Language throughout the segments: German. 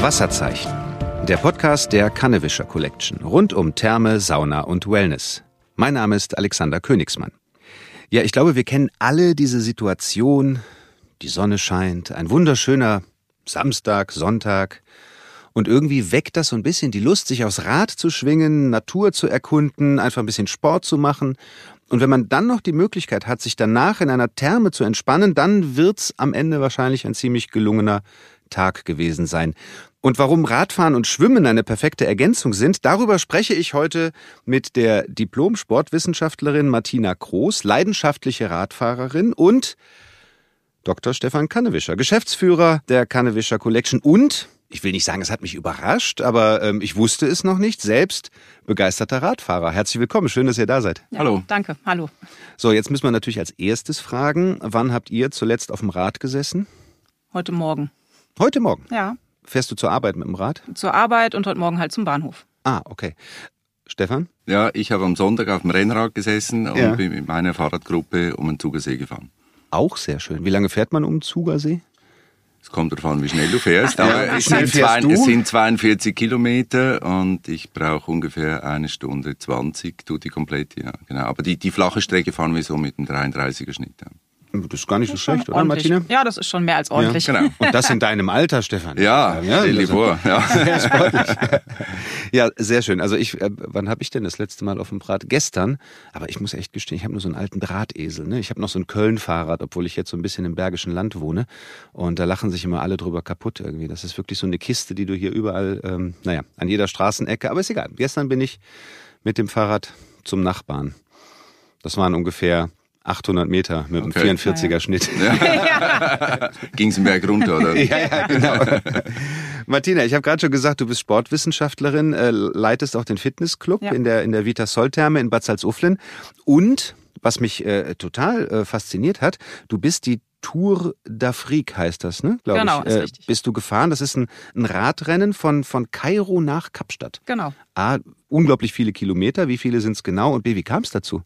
Wasserzeichen. Der Podcast der Kannewischer Collection rund um Therme, Sauna und Wellness. Mein Name ist Alexander Königsmann. Ja, ich glaube, wir kennen alle diese Situation. Die Sonne scheint, ein wunderschöner Samstag, Sonntag. Und irgendwie weckt das so ein bisschen die Lust, sich aufs Rad zu schwingen, Natur zu erkunden, einfach ein bisschen Sport zu machen. Und wenn man dann noch die Möglichkeit hat, sich danach in einer Therme zu entspannen, dann wird's am Ende wahrscheinlich ein ziemlich gelungener Tag gewesen sein. Und warum Radfahren und Schwimmen eine perfekte Ergänzung sind, darüber spreche ich heute mit der Diplom-Sportwissenschaftlerin Martina Kroos, leidenschaftliche Radfahrerin und Dr. Stefan Kannewischer, Geschäftsführer der Kannewischer Collection und ich will nicht sagen, es hat mich überrascht, aber ähm, ich wusste es noch nicht, selbst begeisterter Radfahrer. Herzlich willkommen, schön, dass ihr da seid. Ja, hallo. Danke, hallo. So, jetzt müssen wir natürlich als erstes fragen, wann habt ihr zuletzt auf dem Rad gesessen? Heute Morgen. Heute Morgen? Ja. Fährst du zur Arbeit mit dem Rad? Zur Arbeit und heute Morgen halt zum Bahnhof. Ah, okay. Stefan? Ja, ich habe am Sonntag auf dem Rennrad gesessen und ja. bin mit meiner Fahrradgruppe um den Zugersee gefahren. Auch sehr schön. Wie lange fährt man um den Zugersee? Es kommt darauf an, wie schnell du fährst. Aber ja, es, sind zwei, es, sind 42 Kilometer und ich brauche ungefähr eine Stunde 20, tut die komplett, ja. Genau. Aber die, die flache Strecke fahren wir so mit einem 33er Schnitt. Das ist gar nicht so schlecht, oder Martina? Ja, das ist schon mehr als ordentlich. Ja, genau. Und das in deinem Alter, Stefan. Ja, ja stell dir vor. Ja. Ja, sehr schön. Also ich, äh, wann habe ich denn das letzte Mal auf dem Rad? Gestern. Aber ich muss echt gestehen, ich habe nur so einen alten Drahtesel. Ne? Ich habe noch so ein Köln-Fahrrad, obwohl ich jetzt so ein bisschen im Bergischen Land wohne. Und da lachen sich immer alle drüber kaputt irgendwie. Das ist wirklich so eine Kiste, die du hier überall, ähm, naja, an jeder Straßenecke. Aber ist egal. Gestern bin ich mit dem Fahrrad zum Nachbarn. Das waren ungefähr 800 Meter mit okay. einem 44er Schnitt. Ja. Ging es den Berg runter, oder? ja, ja, genau. Martina, ich habe gerade schon gesagt, du bist Sportwissenschaftlerin, äh, leitest auch den Fitnessclub ja. in der in der Vita Soltherme in Bad Salzuflen und was mich äh, total äh, fasziniert hat, du bist die Tour d'Afrique heißt das, ne? Glaube genau, ich. Ist äh, richtig. Bist du gefahren? Das ist ein, ein Radrennen von, von Kairo nach Kapstadt. Genau. A, unglaublich viele Kilometer. Wie viele sind es genau? Und B, wie kam es dazu?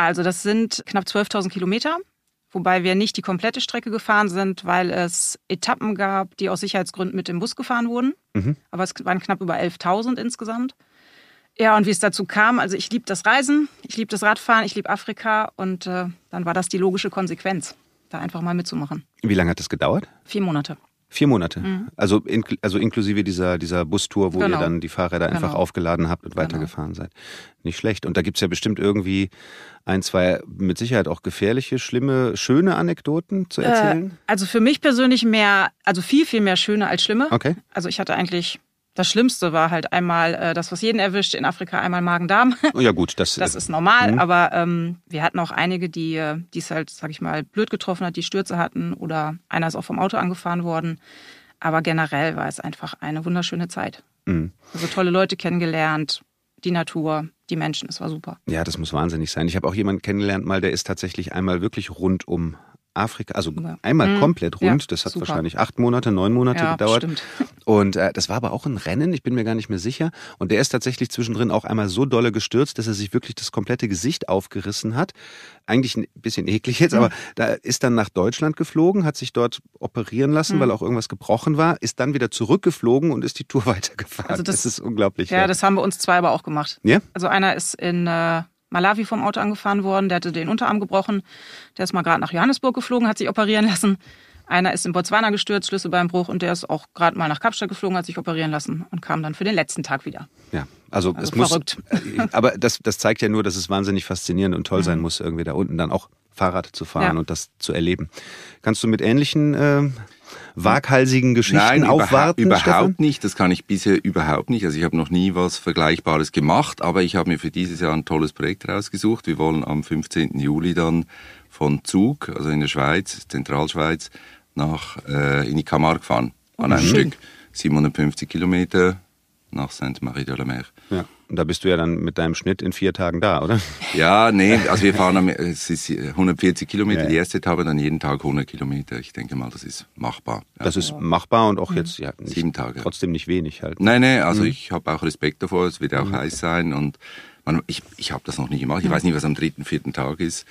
Also das sind knapp 12.000 Kilometer, wobei wir nicht die komplette Strecke gefahren sind, weil es Etappen gab, die aus Sicherheitsgründen mit dem Bus gefahren wurden. Mhm. Aber es waren knapp über 11.000 insgesamt. Ja, und wie es dazu kam, also ich liebe das Reisen, ich liebe das Radfahren, ich liebe Afrika und äh, dann war das die logische Konsequenz, da einfach mal mitzumachen. Wie lange hat das gedauert? Vier Monate. Vier Monate. Mhm. Also, in, also inklusive dieser, dieser Bustour, wo genau. ihr dann die Fahrräder genau. einfach aufgeladen habt und genau. weitergefahren seid. Nicht schlecht. Und da gibt's ja bestimmt irgendwie ein, zwei mit Sicherheit auch gefährliche, schlimme, schöne Anekdoten zu erzählen? Äh, also für mich persönlich mehr, also viel, viel mehr schöne als schlimme. Okay. Also ich hatte eigentlich das Schlimmste war halt einmal äh, das, was jeden erwischt, in Afrika einmal Magen-Darm. Oh ja gut, das, das ist normal, mh. aber ähm, wir hatten auch einige, die äh, es halt, sag ich mal, blöd getroffen hat, die Stürze hatten oder einer ist auch vom Auto angefahren worden. Aber generell war es einfach eine wunderschöne Zeit. Mhm. Also tolle Leute kennengelernt, die Natur, die Menschen, es war super. Ja, das muss wahnsinnig sein. Ich habe auch jemanden kennengelernt mal, der ist tatsächlich einmal wirklich rund um Afrika, also einmal mhm. komplett rund. Ja, das hat super. wahrscheinlich acht Monate, neun Monate ja, gedauert. Stimmt. Und äh, das war aber auch ein Rennen, ich bin mir gar nicht mehr sicher. Und der ist tatsächlich zwischendrin auch einmal so dolle gestürzt, dass er sich wirklich das komplette Gesicht aufgerissen hat. Eigentlich ein bisschen eklig jetzt, mhm. aber da ist dann nach Deutschland geflogen, hat sich dort operieren lassen, mhm. weil auch irgendwas gebrochen war, ist dann wieder zurückgeflogen und ist die Tour weitergefahren. Also das, das ist unglaublich. Ja, ja, das haben wir uns zwei aber auch gemacht. Ja? Also einer ist in äh, Malawi vom Auto angefahren worden, der hatte den Unterarm gebrochen. Der ist mal gerade nach Johannesburg geflogen, hat sich operieren lassen. Einer ist in Botswana gestürzt, Schlüsselbeinbruch, und der ist auch gerade mal nach Kapstadt geflogen, hat sich operieren lassen und kam dann für den letzten Tag wieder. Ja, also, also es muss. Verrückt. Äh, aber das, das zeigt ja nur, dass es wahnsinnig faszinierend und toll sein muss, irgendwie da unten dann auch Fahrrad zu fahren ja. und das zu erleben. Kannst du mit ähnlichen äh, waghalsigen Geschichten Nein, aufwarten? Überhaupt Stefan? nicht. Das kann ich bisher überhaupt nicht. Also ich habe noch nie was Vergleichbares gemacht, aber ich habe mir für dieses Jahr ein tolles Projekt rausgesucht. Wir wollen am 15. Juli dann von Zug, also in der Schweiz, Zentralschweiz, nach äh, in die Camargue fahren. An einem mhm. Stück. 750 Kilometer nach Sainte-Marie de la Mer. Ja. Und da bist du ja dann mit deinem Schnitt in vier Tagen da, oder? Ja, nee, also wir fahren, es ist 140 Kilometer, ja, die erste Etappe, dann jeden Tag 100 Kilometer. Ich denke mal, das ist machbar. Ja. Das ist machbar und auch jetzt ja, nicht, sieben Tage. Trotzdem nicht wenig halt. Nein, nein, also mhm. ich habe auch Respekt davor, es wird auch mhm. heiß sein und man, ich, ich habe das noch nie gemacht. Ich mhm. weiß nicht, was am dritten, vierten Tag ist,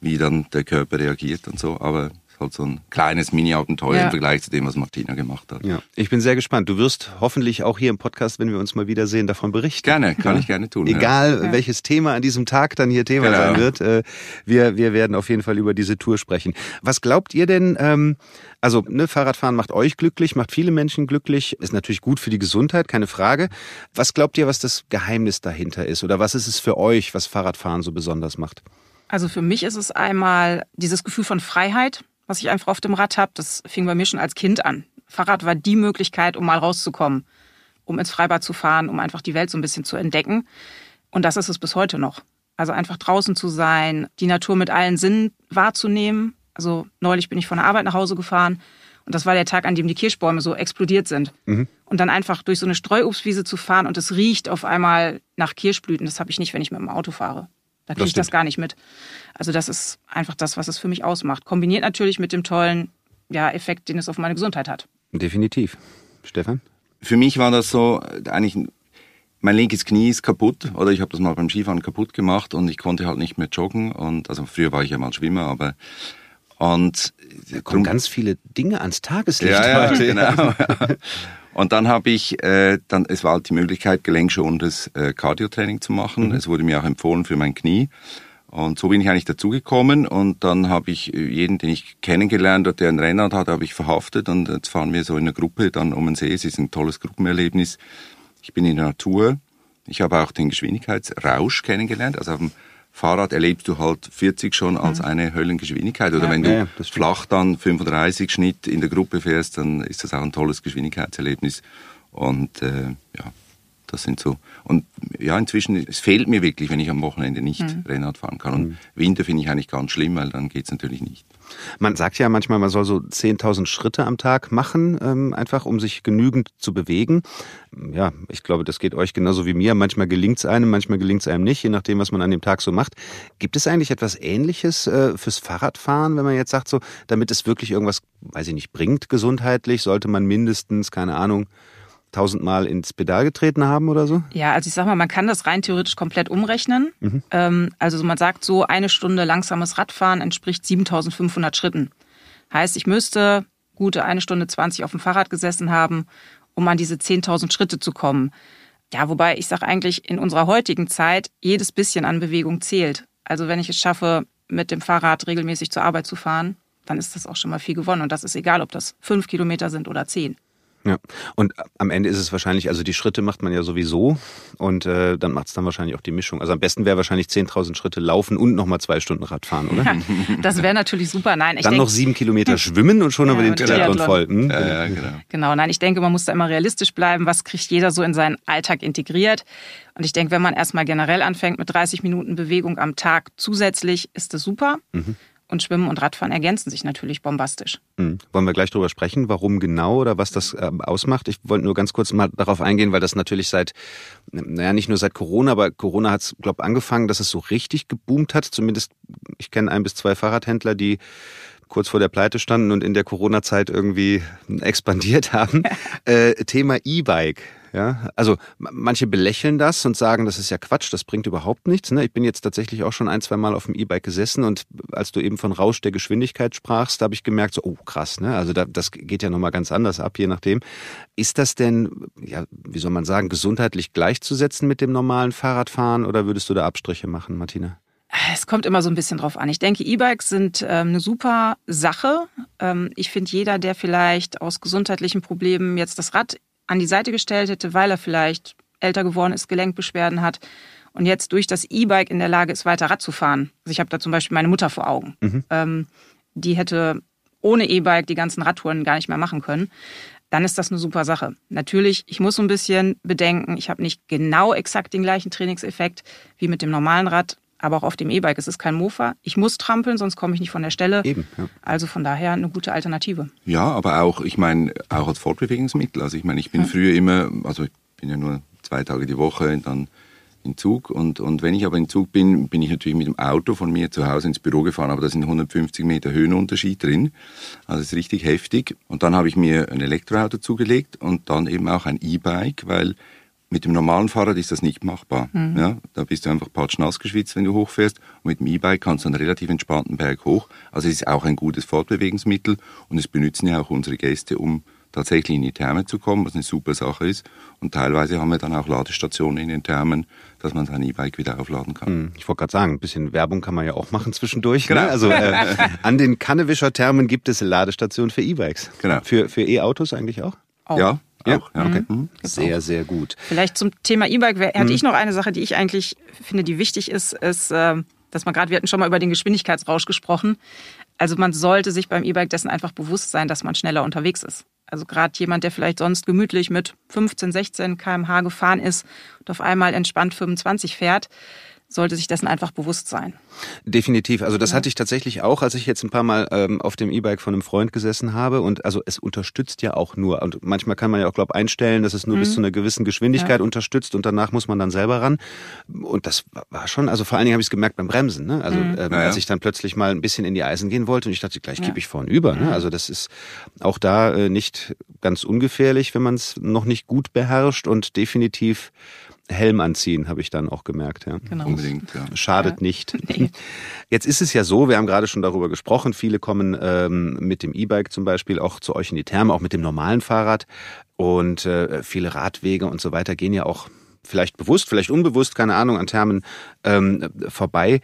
wie dann der Körper reagiert und so, aber halt so ein kleines Mini-Abenteuer ja. im Vergleich zu dem, was Martina gemacht hat. Ja, ich bin sehr gespannt. Du wirst hoffentlich auch hier im Podcast, wenn wir uns mal wiedersehen, davon berichten. Gerne, kann ja? ich gerne tun. Egal, ja. welches Thema an diesem Tag dann hier Thema genau. sein wird. Äh, wir, wir werden auf jeden Fall über diese Tour sprechen. Was glaubt ihr denn, ähm, also ne, Fahrradfahren macht euch glücklich, macht viele Menschen glücklich, ist natürlich gut für die Gesundheit, keine Frage. Was glaubt ihr, was das Geheimnis dahinter ist? Oder was ist es für euch, was Fahrradfahren so besonders macht? Also für mich ist es einmal dieses Gefühl von Freiheit, was ich einfach auf dem Rad habe. Das fing bei mir schon als Kind an. Fahrrad war die Möglichkeit, um mal rauszukommen, um ins Freibad zu fahren, um einfach die Welt so ein bisschen zu entdecken. Und das ist es bis heute noch. Also einfach draußen zu sein, die Natur mit allen Sinnen wahrzunehmen. Also neulich bin ich von der Arbeit nach Hause gefahren und das war der Tag, an dem die Kirschbäume so explodiert sind. Mhm. Und dann einfach durch so eine Streuobstwiese zu fahren und es riecht auf einmal nach Kirschblüten, das habe ich nicht, wenn ich mit dem Auto fahre. Da kriege ich das gar nicht mit. Also das ist einfach das, was es für mich ausmacht. Kombiniert natürlich mit dem tollen ja, Effekt, den es auf meine Gesundheit hat. Definitiv. Stefan? Für mich war das so, eigentlich, mein linkes Knie ist kaputt oder ich habe das mal beim Skifahren kaputt gemacht und ich konnte halt nicht mehr joggen. Und also früher war ich ja mal Schwimmer, aber und da kommen ganz viele Dinge ans Tageslicht ja, heute. Ja, genau. Und dann habe ich, äh, dann, es war halt die Möglichkeit, gelenkschonendes äh, Cardio-Training zu machen. Mhm. Es wurde mir auch empfohlen für mein Knie. Und so bin ich eigentlich dazugekommen und dann habe ich äh, jeden, den ich kennengelernt habe, der ein Rennrad hat, habe ich verhaftet und jetzt fahren wir so in einer Gruppe dann um den See. Es ist ein tolles Gruppenerlebnis. Ich bin in der Natur. Ich habe auch den Geschwindigkeitsrausch kennengelernt. Also auf dem Fahrrad erlebst du halt 40 schon als mhm. eine Höllengeschwindigkeit. Oder ja, wenn du ja, flach dann 35 Schnitt in der Gruppe fährst, dann ist das auch ein tolles Geschwindigkeitserlebnis. Und äh, ja, das sind so. Und ja, inzwischen, es fehlt mir wirklich, wenn ich am Wochenende nicht mhm. Rennrad fahren kann. Und mhm. Winter finde ich eigentlich ganz schlimm, weil dann geht es natürlich nicht. Man sagt ja manchmal, man soll so 10.000 Schritte am Tag machen, ähm, einfach um sich genügend zu bewegen. Ja, ich glaube, das geht euch genauso wie mir. Manchmal gelingt es einem, manchmal gelingt es einem nicht, je nachdem, was man an dem Tag so macht. Gibt es eigentlich etwas Ähnliches äh, fürs Fahrradfahren, wenn man jetzt sagt, so, damit es wirklich irgendwas, weiß ich nicht, bringt gesundheitlich, sollte man mindestens, keine Ahnung, tausendmal ins Pedal getreten haben oder so? Ja, also ich sag mal, man kann das rein theoretisch komplett umrechnen. Mhm. Ähm, also man sagt so, eine Stunde langsames Radfahren entspricht 7500 Schritten. Heißt, ich müsste gute eine Stunde 20 auf dem Fahrrad gesessen haben, um an diese 10.000 Schritte zu kommen. Ja, wobei ich sage eigentlich, in unserer heutigen Zeit, jedes bisschen an Bewegung zählt. Also wenn ich es schaffe, mit dem Fahrrad regelmäßig zur Arbeit zu fahren, dann ist das auch schon mal viel gewonnen. Und das ist egal, ob das fünf Kilometer sind oder zehn. Ja, und am Ende ist es wahrscheinlich, also die Schritte macht man ja sowieso und äh, dann macht es dann wahrscheinlich auch die Mischung. Also am besten wäre wahrscheinlich 10.000 Schritte laufen und nochmal zwei Stunden Radfahren, oder? Ja, das wäre natürlich super. Nein, ich dann denk, noch sieben Kilometer schwimmen und schon ja, haben wir den Triathlon voll. Hm? Ja, ja, genau. genau, nein, ich denke, man muss da immer realistisch bleiben. Was kriegt jeder so in seinen Alltag integriert? Und ich denke, wenn man erstmal generell anfängt mit 30 Minuten Bewegung am Tag zusätzlich, ist das super. Mhm. Und Schwimmen und Radfahren ergänzen sich natürlich bombastisch. Mhm. Wollen wir gleich darüber sprechen, warum genau oder was das äh, ausmacht? Ich wollte nur ganz kurz mal darauf eingehen, weil das natürlich seit, naja, nicht nur seit Corona, aber Corona hat es, glaube angefangen, dass es so richtig geboomt hat. Zumindest, ich kenne ein bis zwei Fahrradhändler, die kurz vor der Pleite standen und in der Corona-Zeit irgendwie expandiert haben. äh, Thema E-Bike. Ja, also manche belächeln das und sagen, das ist ja Quatsch, das bringt überhaupt nichts. Ne? Ich bin jetzt tatsächlich auch schon ein, zwei Mal auf dem E-Bike gesessen und als du eben von Rausch der Geschwindigkeit sprachst, da habe ich gemerkt, so, oh krass, ne? Also da, das geht ja nochmal ganz anders ab, je nachdem. Ist das denn, ja, wie soll man sagen, gesundheitlich gleichzusetzen mit dem normalen Fahrradfahren oder würdest du da Abstriche machen, Martina? Es kommt immer so ein bisschen drauf an. Ich denke, E-Bikes sind ähm, eine super Sache. Ähm, ich finde, jeder, der vielleicht aus gesundheitlichen Problemen jetzt das Rad an die Seite gestellt hätte, weil er vielleicht älter geworden ist, Gelenkbeschwerden hat und jetzt durch das E-Bike in der Lage ist, weiter Rad zu fahren. Also ich habe da zum Beispiel meine Mutter vor Augen. Mhm. Ähm, die hätte ohne E-Bike die ganzen Radtouren gar nicht mehr machen können. Dann ist das eine super Sache. Natürlich, ich muss so ein bisschen bedenken, ich habe nicht genau exakt den gleichen Trainingseffekt wie mit dem normalen Rad, aber auch auf dem E-Bike. Es ist kein Mofa. Ich muss trampeln, sonst komme ich nicht von der Stelle. Eben, ja. Also von daher eine gute Alternative. Ja, aber auch, ich meine, auch als Fortbewegungsmittel. Also ich meine, ich bin hm. früher immer, also ich bin ja nur zwei Tage die Woche dann in Zug und, und wenn ich aber in Zug bin, bin ich natürlich mit dem Auto von mir zu Hause ins Büro gefahren, aber da sind 150 Meter Höhenunterschied drin. Also es ist richtig heftig. Und dann habe ich mir ein Elektroauto zugelegt und dann eben auch ein E-Bike, weil Mit dem normalen Fahrrad ist das nicht machbar. Mhm. Ja, da bist du einfach patschnass geschwitzt, wenn du hochfährst. Und mit dem E-Bike kannst du einen relativ entspannten Berg hoch. Also es ist auch ein gutes Fortbewegungsmittel und es benutzen ja auch unsere Gäste, um tatsächlich in die Therme zu kommen, was eine super Sache ist. Und teilweise haben wir dann auch Ladestationen in den Thermen, dass man sein E-Bike wieder aufladen kann. Hm, ich wollte gerade sagen, ein bisschen Werbung kann man ja auch machen zwischendurch. Ne? Genau. Ne? Also äh, an den Kannewischer Thermen gibt es Ladestationen für E-Bikes. Genau. Für, für E-Autos eigentlich auch? auch? Ja, ja, auch, ja. Okay. Mhm. Sehr, sehr gut. Vielleicht zum Thema E-Bike hatte mhm. ich noch eine Sache, die ich eigentlich finde, die wichtig ist, ist, äh, dass man gerade, wir hatten schon mal über den Geschwindigkeitsrausch gesprochen. Also man sollte sich beim E-Bike dessen einfach bewusst sein, dass man schneller unterwegs ist. Also gerade jemand, der vielleicht sonst gemütlich mit 15, 16 km/h gefahren ist und auf einmal entspannt 25 fährt, sollte sich dessen einfach bewusst sein. Definitiv. Also das ja. hatte ich tatsächlich auch, als ich jetzt ein paar Mal ähm, auf dem E-Bike von einem Freund gesessen habe. Und also es unterstützt ja auch nur. Und manchmal kann man ja auch, glaube einstellen, dass es nur mhm. bis zu einer gewissen Geschwindigkeit ja. unterstützt und danach muss man dann selber ran. Und das war schon, also vor allen Dingen habe ich es gemerkt beim Bremsen. Ne? Also mhm. ähm, ja, als ich dann plötzlich mal ein bisschen in die Eisen gehen wollte und ich dachte, gleich kippe ich vorn über. Ne? Also das ist auch da äh, nicht ganz ungefährlich, wenn man es noch nicht gut beherrscht und definitiv Helm anziehen, habe ich dann auch gemerkt. Ja. Genau. Unbedingt, ja. Schadet ja. nicht. Nee. Jetzt ist es ja so, wir haben gerade schon darüber gesprochen, viele kommen ähm, mit dem E-Bike zum Beispiel auch zu euch in die Therme, auch mit dem normalen Fahrrad. Und äh, viele Radwege und so weiter gehen ja auch vielleicht bewusst, vielleicht unbewusst, keine Ahnung, an Thermen ähm, vorbei.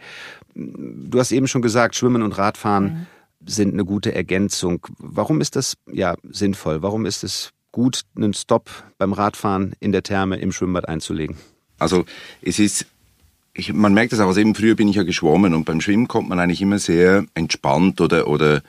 Du hast eben schon gesagt, Schwimmen und Radfahren mhm. sind eine gute Ergänzung. Warum ist das ja sinnvoll? Warum ist es gut, einen Stopp beim Radfahren in der Therme im Schwimmbad einzulegen? Also es ist, ich, man merkt das auch, also eben früher bin ich ja geschwommen und beim Schwimmen kommt man eigentlich immer sehr entspannt oder, oder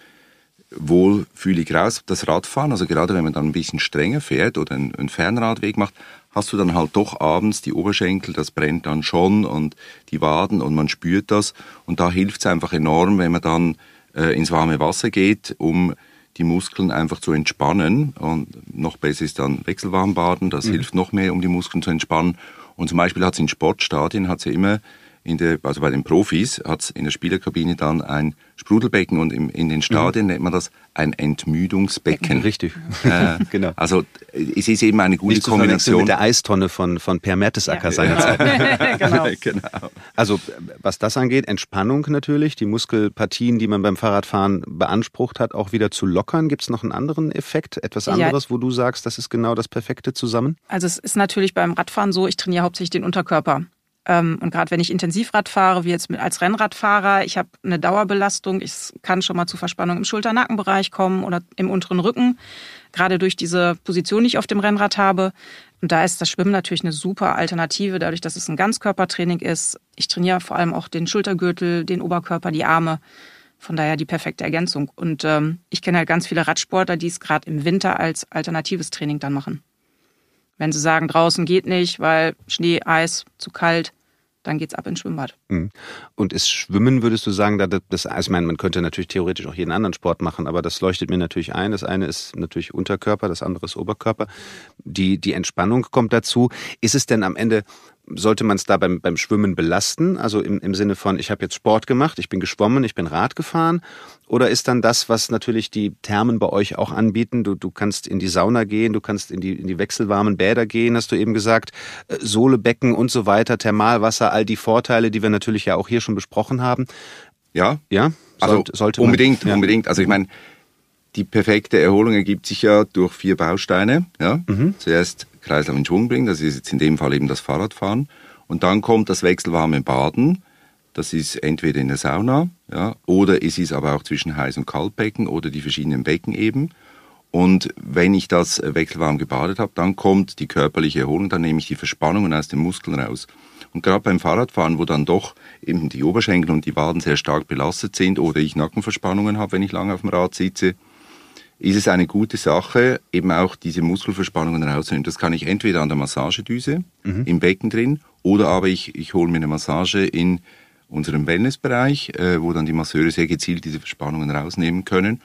wohlfühlig raus. Das Radfahren, also gerade wenn man dann ein bisschen strenger fährt oder einen, einen Fernradweg macht, hast du dann halt doch abends die Oberschenkel, das brennt dann schon und die Waden und man spürt das. Und da hilft es einfach enorm, wenn man dann äh, ins warme Wasser geht, um die Muskeln einfach zu entspannen. Und noch besser ist dann Wechselwarmbaden, das mhm. hilft noch mehr, um die Muskeln zu entspannen. Und zum Beispiel hat es in Sportstadien hat's ja immer der, also bei den Profis hat es in der Spielerkabine dann ein Sprudelbecken und im, in den Stadien mhm. nennt man das ein Entmüdungsbecken. Richtig, äh, genau. Also es ist eben eine gute Nicht Kombination. mit der Eistonne von, von Per Mertesacker ja. seinerzeit. genau. genau. Also was das angeht, Entspannung natürlich, die Muskelpartien, die man beim Fahrradfahren beansprucht hat, auch wieder zu lockern. Gibt es noch einen anderen Effekt, etwas anderes, ja. wo du sagst, das ist genau das Perfekte zusammen? Also es ist natürlich beim Radfahren so, ich trainiere hauptsächlich den Unterkörper. Ähm, und gerade wenn ich Intensivrad fahre, wie jetzt als Rennradfahrer, ich habe eine Dauerbelastung, ich kann schon mal zu Verspannung im Schulter-Nackenbereich kommen oder im unteren Rücken, gerade durch diese Position, die ich auf dem Rennrad habe. Und da ist das Schwimmen natürlich eine super Alternative, dadurch, dass es ein Ganzkörpertraining ist. Ich trainiere vor allem auch den Schultergürtel, den Oberkörper, die Arme. Von daher die perfekte Ergänzung. Und ähm, ich kenne halt ganz viele Radsportler, die es gerade im Winter als alternatives Training dann machen. Wenn sie sagen, draußen geht nicht, weil Schnee, Eis, zu kalt, dann geht's ab ins Schwimmbad. Mhm. Und ist Schwimmen, würdest du sagen, da das, ich meine, man könnte natürlich theoretisch auch jeden anderen Sport machen, aber das leuchtet mir natürlich ein. Das eine ist natürlich Unterkörper, das andere ist Oberkörper. Die, die Entspannung kommt dazu. Ist es denn am Ende sollte man es da beim, beim Schwimmen belasten? Also im, im Sinne von, ich habe jetzt Sport gemacht, ich bin geschwommen, ich bin Rad gefahren? Oder ist dann das, was natürlich die Thermen bei euch auch anbieten, du, du kannst in die Sauna gehen, du kannst in die, in die wechselwarmen Bäder gehen, hast du eben gesagt, äh, Sohlebecken und so weiter, Thermalwasser, all die Vorteile, die wir natürlich ja auch hier schon besprochen haben. Ja. Ja? Also sollte man, unbedingt, ja. unbedingt. Also ich meine, die perfekte Erholung ergibt sich ja durch vier Bausteine. Ja? Mhm. Zuerst Kreislauf in Schwung bringen, das ist jetzt in dem Fall eben das Fahrradfahren. Und dann kommt das wechselwarme Baden, das ist entweder in der Sauna, ja, oder es ist aber auch zwischen Heiß- und Kaltbecken oder die verschiedenen Becken eben. Und wenn ich das wechselwarm gebadet habe, dann kommt die körperliche Erholung, dann nehme ich die Verspannungen aus den Muskeln raus. Und gerade beim Fahrradfahren, wo dann doch eben die Oberschenkel und die Waden sehr stark belastet sind oder ich Nackenverspannungen habe, wenn ich lange auf dem Rad sitze, ist es eine gute Sache, eben auch diese Muskelverspannungen rauszunehmen. Das kann ich entweder an der Massagedüse mhm. im Becken drin oder aber ich, ich hole mir eine Massage in unserem Wellnessbereich, äh, wo dann die Masseure sehr gezielt diese Verspannungen rausnehmen können.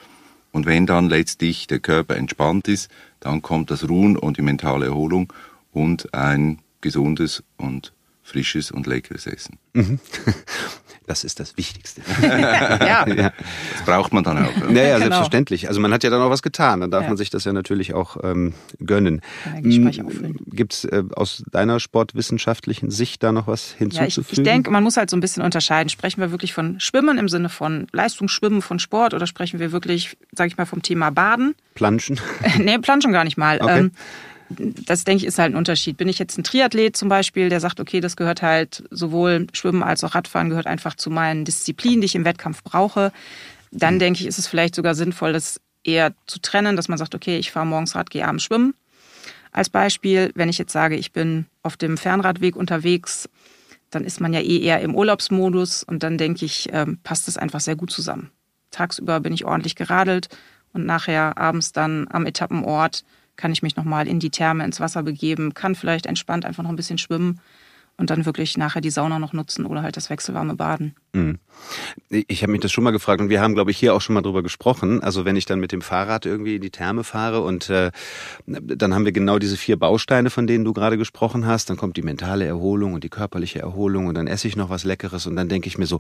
Und wenn dann letztlich der Körper entspannt ist, dann kommt das Ruhen und die mentale Erholung und ein gesundes und frisches und leckeres Essen. Mhm. Das ist das Wichtigste. ja. ja. Das braucht man dann auch. Ja, ja genau. selbstverständlich. Also man hat ja dann auch was getan. Dann darf ja. man sich das ja natürlich auch ähm, gönnen. Hm, Gibt es äh, aus deiner sportwissenschaftlichen Sicht da noch was hinzuzufügen? Ja, ich, ich denke, man muss halt so ein bisschen unterscheiden. Sprechen wir wirklich von Schwimmen im Sinne von Leistungsschwimmen, von Sport oder sprechen wir wirklich, sage ich mal, vom Thema Baden? Planschen? nee, Planschen gar nicht mal. Okay. Ähm, das denke ich ist halt ein Unterschied. Bin ich jetzt ein Triathlet zum Beispiel, der sagt, okay, das gehört halt sowohl Schwimmen als auch Radfahren gehört einfach zu meinen Disziplinen, die ich im Wettkampf brauche, dann mhm. denke ich, ist es vielleicht sogar sinnvoll, das eher zu trennen, dass man sagt, okay, ich fahre morgens Rad, gehe abends schwimmen. Als Beispiel, wenn ich jetzt sage, ich bin auf dem Fernradweg unterwegs, dann ist man ja eh eher im Urlaubsmodus und dann denke ich, ähm, passt das einfach sehr gut zusammen. Tagsüber bin ich ordentlich geradelt und nachher abends dann am Etappenort kann ich mich nochmal in die Therme, ins Wasser begeben, kann vielleicht entspannt einfach noch ein bisschen schwimmen und dann wirklich nachher die Sauna noch nutzen oder halt das wechselwarme Baden. Mhm. Ich habe mich das schon mal gefragt und wir haben, glaube ich, hier auch schon mal drüber gesprochen. Also wenn ich dann mit dem Fahrrad irgendwie in die Therme fahre und äh, dann haben wir genau diese vier Bausteine, von denen du gerade gesprochen hast. Dann kommt die mentale Erholung und die körperliche Erholung und dann esse ich noch was Leckeres und dann denke ich mir so,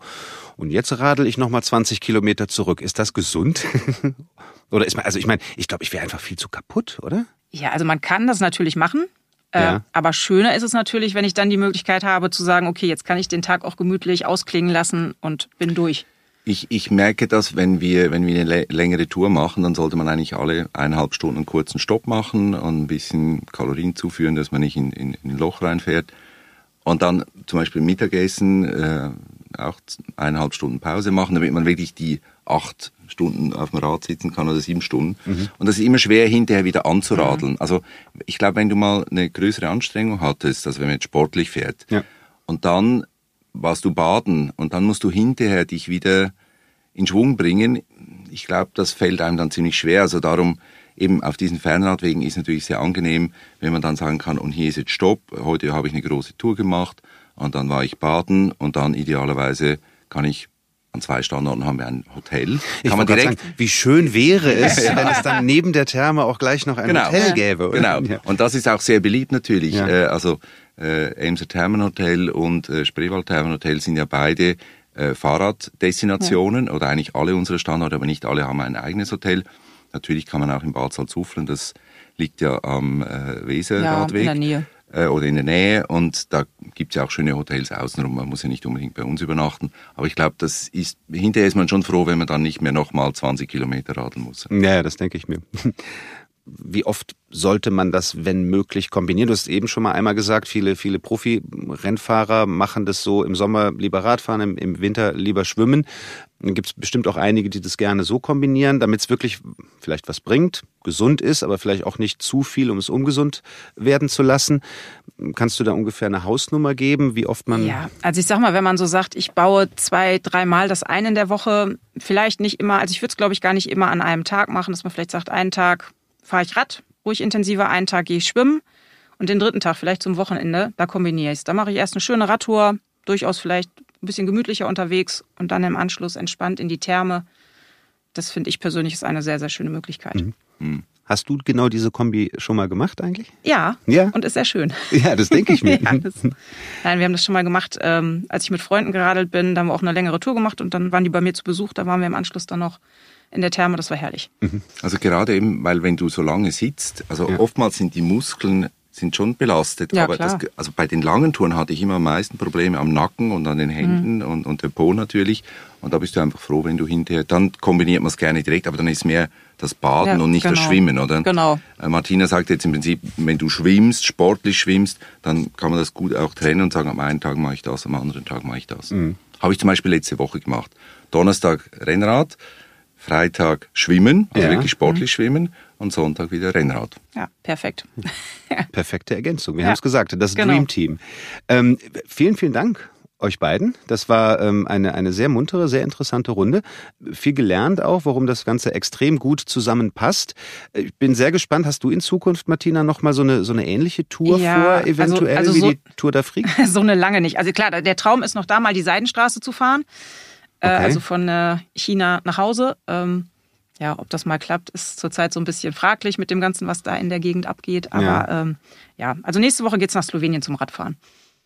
und jetzt radel ich noch mal 20 Kilometer zurück. Ist das gesund? oder ist man, also ich meine, ich glaube, ich wäre einfach viel zu kaputt, oder? Ja, also man kann das natürlich machen. Äh, ja. aber schöner ist es natürlich, wenn ich dann die Möglichkeit habe zu sagen, okay, jetzt kann ich den Tag auch gemütlich ausklingen lassen und bin durch. Ich, ich merke das, wenn wir, wenn wir eine längere Tour machen, dann sollte man eigentlich alle eineinhalb Stunden einen kurzen Stopp machen und ein bisschen Kalorien zuführen, dass man nicht in, in, in ein Loch reinfährt. Und dann zum Beispiel Mittagessen, äh, auch eineinhalb Stunden Pause machen, damit man wirklich die acht Stunden auf dem Rad sitzen kann oder sieben Stunden. Mhm. Und das ist immer schwer, hinterher wieder anzuradeln. Mhm. Also ich glaube, wenn du mal eine größere Anstrengung hattest, also wenn man jetzt sportlich fährt, ja. und dann warst du baden und dann musst du hinterher dich wieder in Schwung bringen, ich glaube, das fällt einem dann ziemlich schwer. Also darum eben auf diesen Fernradwegen ist natürlich sehr angenehm, wenn man dann sagen kann, und hier ist jetzt Stopp, heute habe ich eine große Tour gemacht und dann war ich baden und dann idealerweise kann ich an zwei Standorten haben wir ein Hotel. Ich kann man direkt sagen, wie schön wäre es, ja. wenn es dann neben der Therme auch gleich noch ein genau. Hotel gäbe. Oder? Genau. Und das ist auch sehr beliebt natürlich. Ja. Äh, also äh, Emser Thermenhotel und äh, Spreewald Thermenhotel sind ja beide äh, Fahrraddestinationen ja. oder eigentlich alle unsere Standorte, aber nicht alle haben ein eigenes Hotel. Natürlich kann man auch in Bad Salzuflen, das liegt ja am äh, Weserradweg. Ja, in der Nähe äh, oder in der Nähe und da gibt es ja auch schöne Hotels außenrum. Man muss ja nicht unbedingt bei uns übernachten. Aber ich glaube, das ist hinterher ist man schon froh, wenn man dann nicht mehr nochmal 20 Kilometer radeln muss. Ja, das denke ich mir. Wie oft sollte man das, wenn möglich, kombinieren? Du hast eben schon mal einmal gesagt, viele, viele Profi-Rennfahrer machen das so im Sommer lieber Radfahren, im, im Winter lieber schwimmen. Dann gibt es bestimmt auch einige, die das gerne so kombinieren, damit es wirklich vielleicht was bringt, gesund ist, aber vielleicht auch nicht zu viel, um es ungesund werden zu lassen. Kannst du da ungefähr eine Hausnummer geben, wie oft man. Ja, also ich sag mal, wenn man so sagt, ich baue zwei, dreimal das eine in der Woche, vielleicht nicht immer, also ich würde es glaube ich gar nicht immer an einem Tag machen, dass man vielleicht sagt, einen Tag fahre ich Rad, ruhig intensiver, einen Tag gehe ich schwimmen und den dritten Tag vielleicht zum Wochenende, da kombiniere ich es. Da mache ich erst eine schöne Radtour, durchaus vielleicht ein bisschen gemütlicher unterwegs und dann im Anschluss entspannt in die Therme. Das finde ich persönlich ist eine sehr, sehr schöne Möglichkeit. Mhm. Mhm. Hast du genau diese Kombi schon mal gemacht eigentlich? Ja. Ja. Und ist sehr schön. Ja, das denke ich mir. ja, das, nein, wir haben das schon mal gemacht, ähm, als ich mit Freunden geradelt bin. Da haben wir auch eine längere Tour gemacht und dann waren die bei mir zu Besuch. Da waren wir im Anschluss dann noch in der Therme. Das war herrlich. Mhm. Also gerade eben, weil wenn du so lange sitzt, also ja. oftmals sind die Muskeln sind schon belastet. Ja, aber das, also bei den langen Touren hatte ich immer am meisten Probleme am Nacken und an den Händen mhm. und, und dem Po natürlich. Und da bist du einfach froh, wenn du hinterher, dann kombiniert man es gerne direkt, aber dann ist mehr das Baden ja, und nicht genau. das Schwimmen, oder? Genau. Äh, Martina sagt jetzt im Prinzip, wenn du schwimmst, sportlich schwimmst, dann kann man das gut auch trennen und sagen, am einen Tag mache ich das, am anderen Tag mache ich das. Mhm. Habe ich zum Beispiel letzte Woche gemacht. Donnerstag Rennrad, Freitag Schwimmen, also ja. wirklich sportlich mhm. schwimmen und Sonntag wieder Rennrad. Ja, perfekt. Perfekte Ergänzung. Wir ja. haben es gesagt, das genau. Dream Team. Ähm, vielen, vielen Dank euch beiden. Das war ähm, eine, eine sehr muntere, sehr interessante Runde. Viel gelernt auch, warum das Ganze extrem gut zusammenpasst. Ich bin sehr gespannt. Hast du in Zukunft, Martina, nochmal so eine, so eine ähnliche Tour ja, vor, also, eventuell also, also wie so, die Tour d'Afrique? So eine lange nicht. Also klar, der Traum ist noch da, mal die Seidenstraße zu fahren. Äh, okay. also von äh, China nach Hause. Ähm, ja, ob das mal klappt, ist zurzeit so ein bisschen fraglich mit dem Ganzen, was da in der Gegend abgeht. Aber ja, ähm, ja. also nächste Woche geht es nach Slowenien zum Radfahren.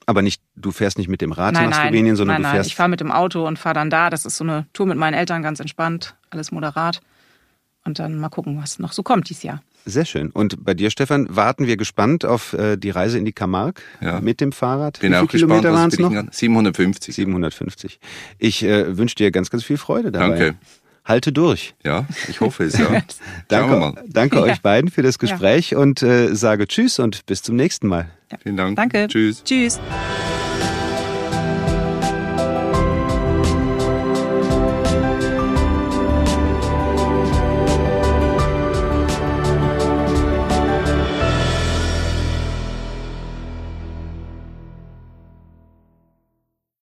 Aber nicht, du fährst nicht mit dem Rad nein, nach Slowenien, sondern nein, du fährst. Nein, ich fahre mit dem Auto und fahre dann da. Das ist so eine Tour mit meinen Eltern, ganz entspannt, alles moderat. Und dann mal gucken, was noch so kommt dieses Jahr. Sehr schön. Und bei dir, Stefan, warten wir gespannt auf äh, die Reise in die Camargue ja. mit dem Fahrrad. Bin Wie viele auch Kilometer waren es noch? 750. 750. Ich äh, wünsche dir ganz, ganz viel Freude dabei. Danke. Halte durch. Ja, ich hoffe es, ja. danke danke ja. euch beiden für das Gespräch ja. und äh, sage Tschüss und bis zum nächsten Mal. Vielen Dank. Danke. Tschüss. Tschüss.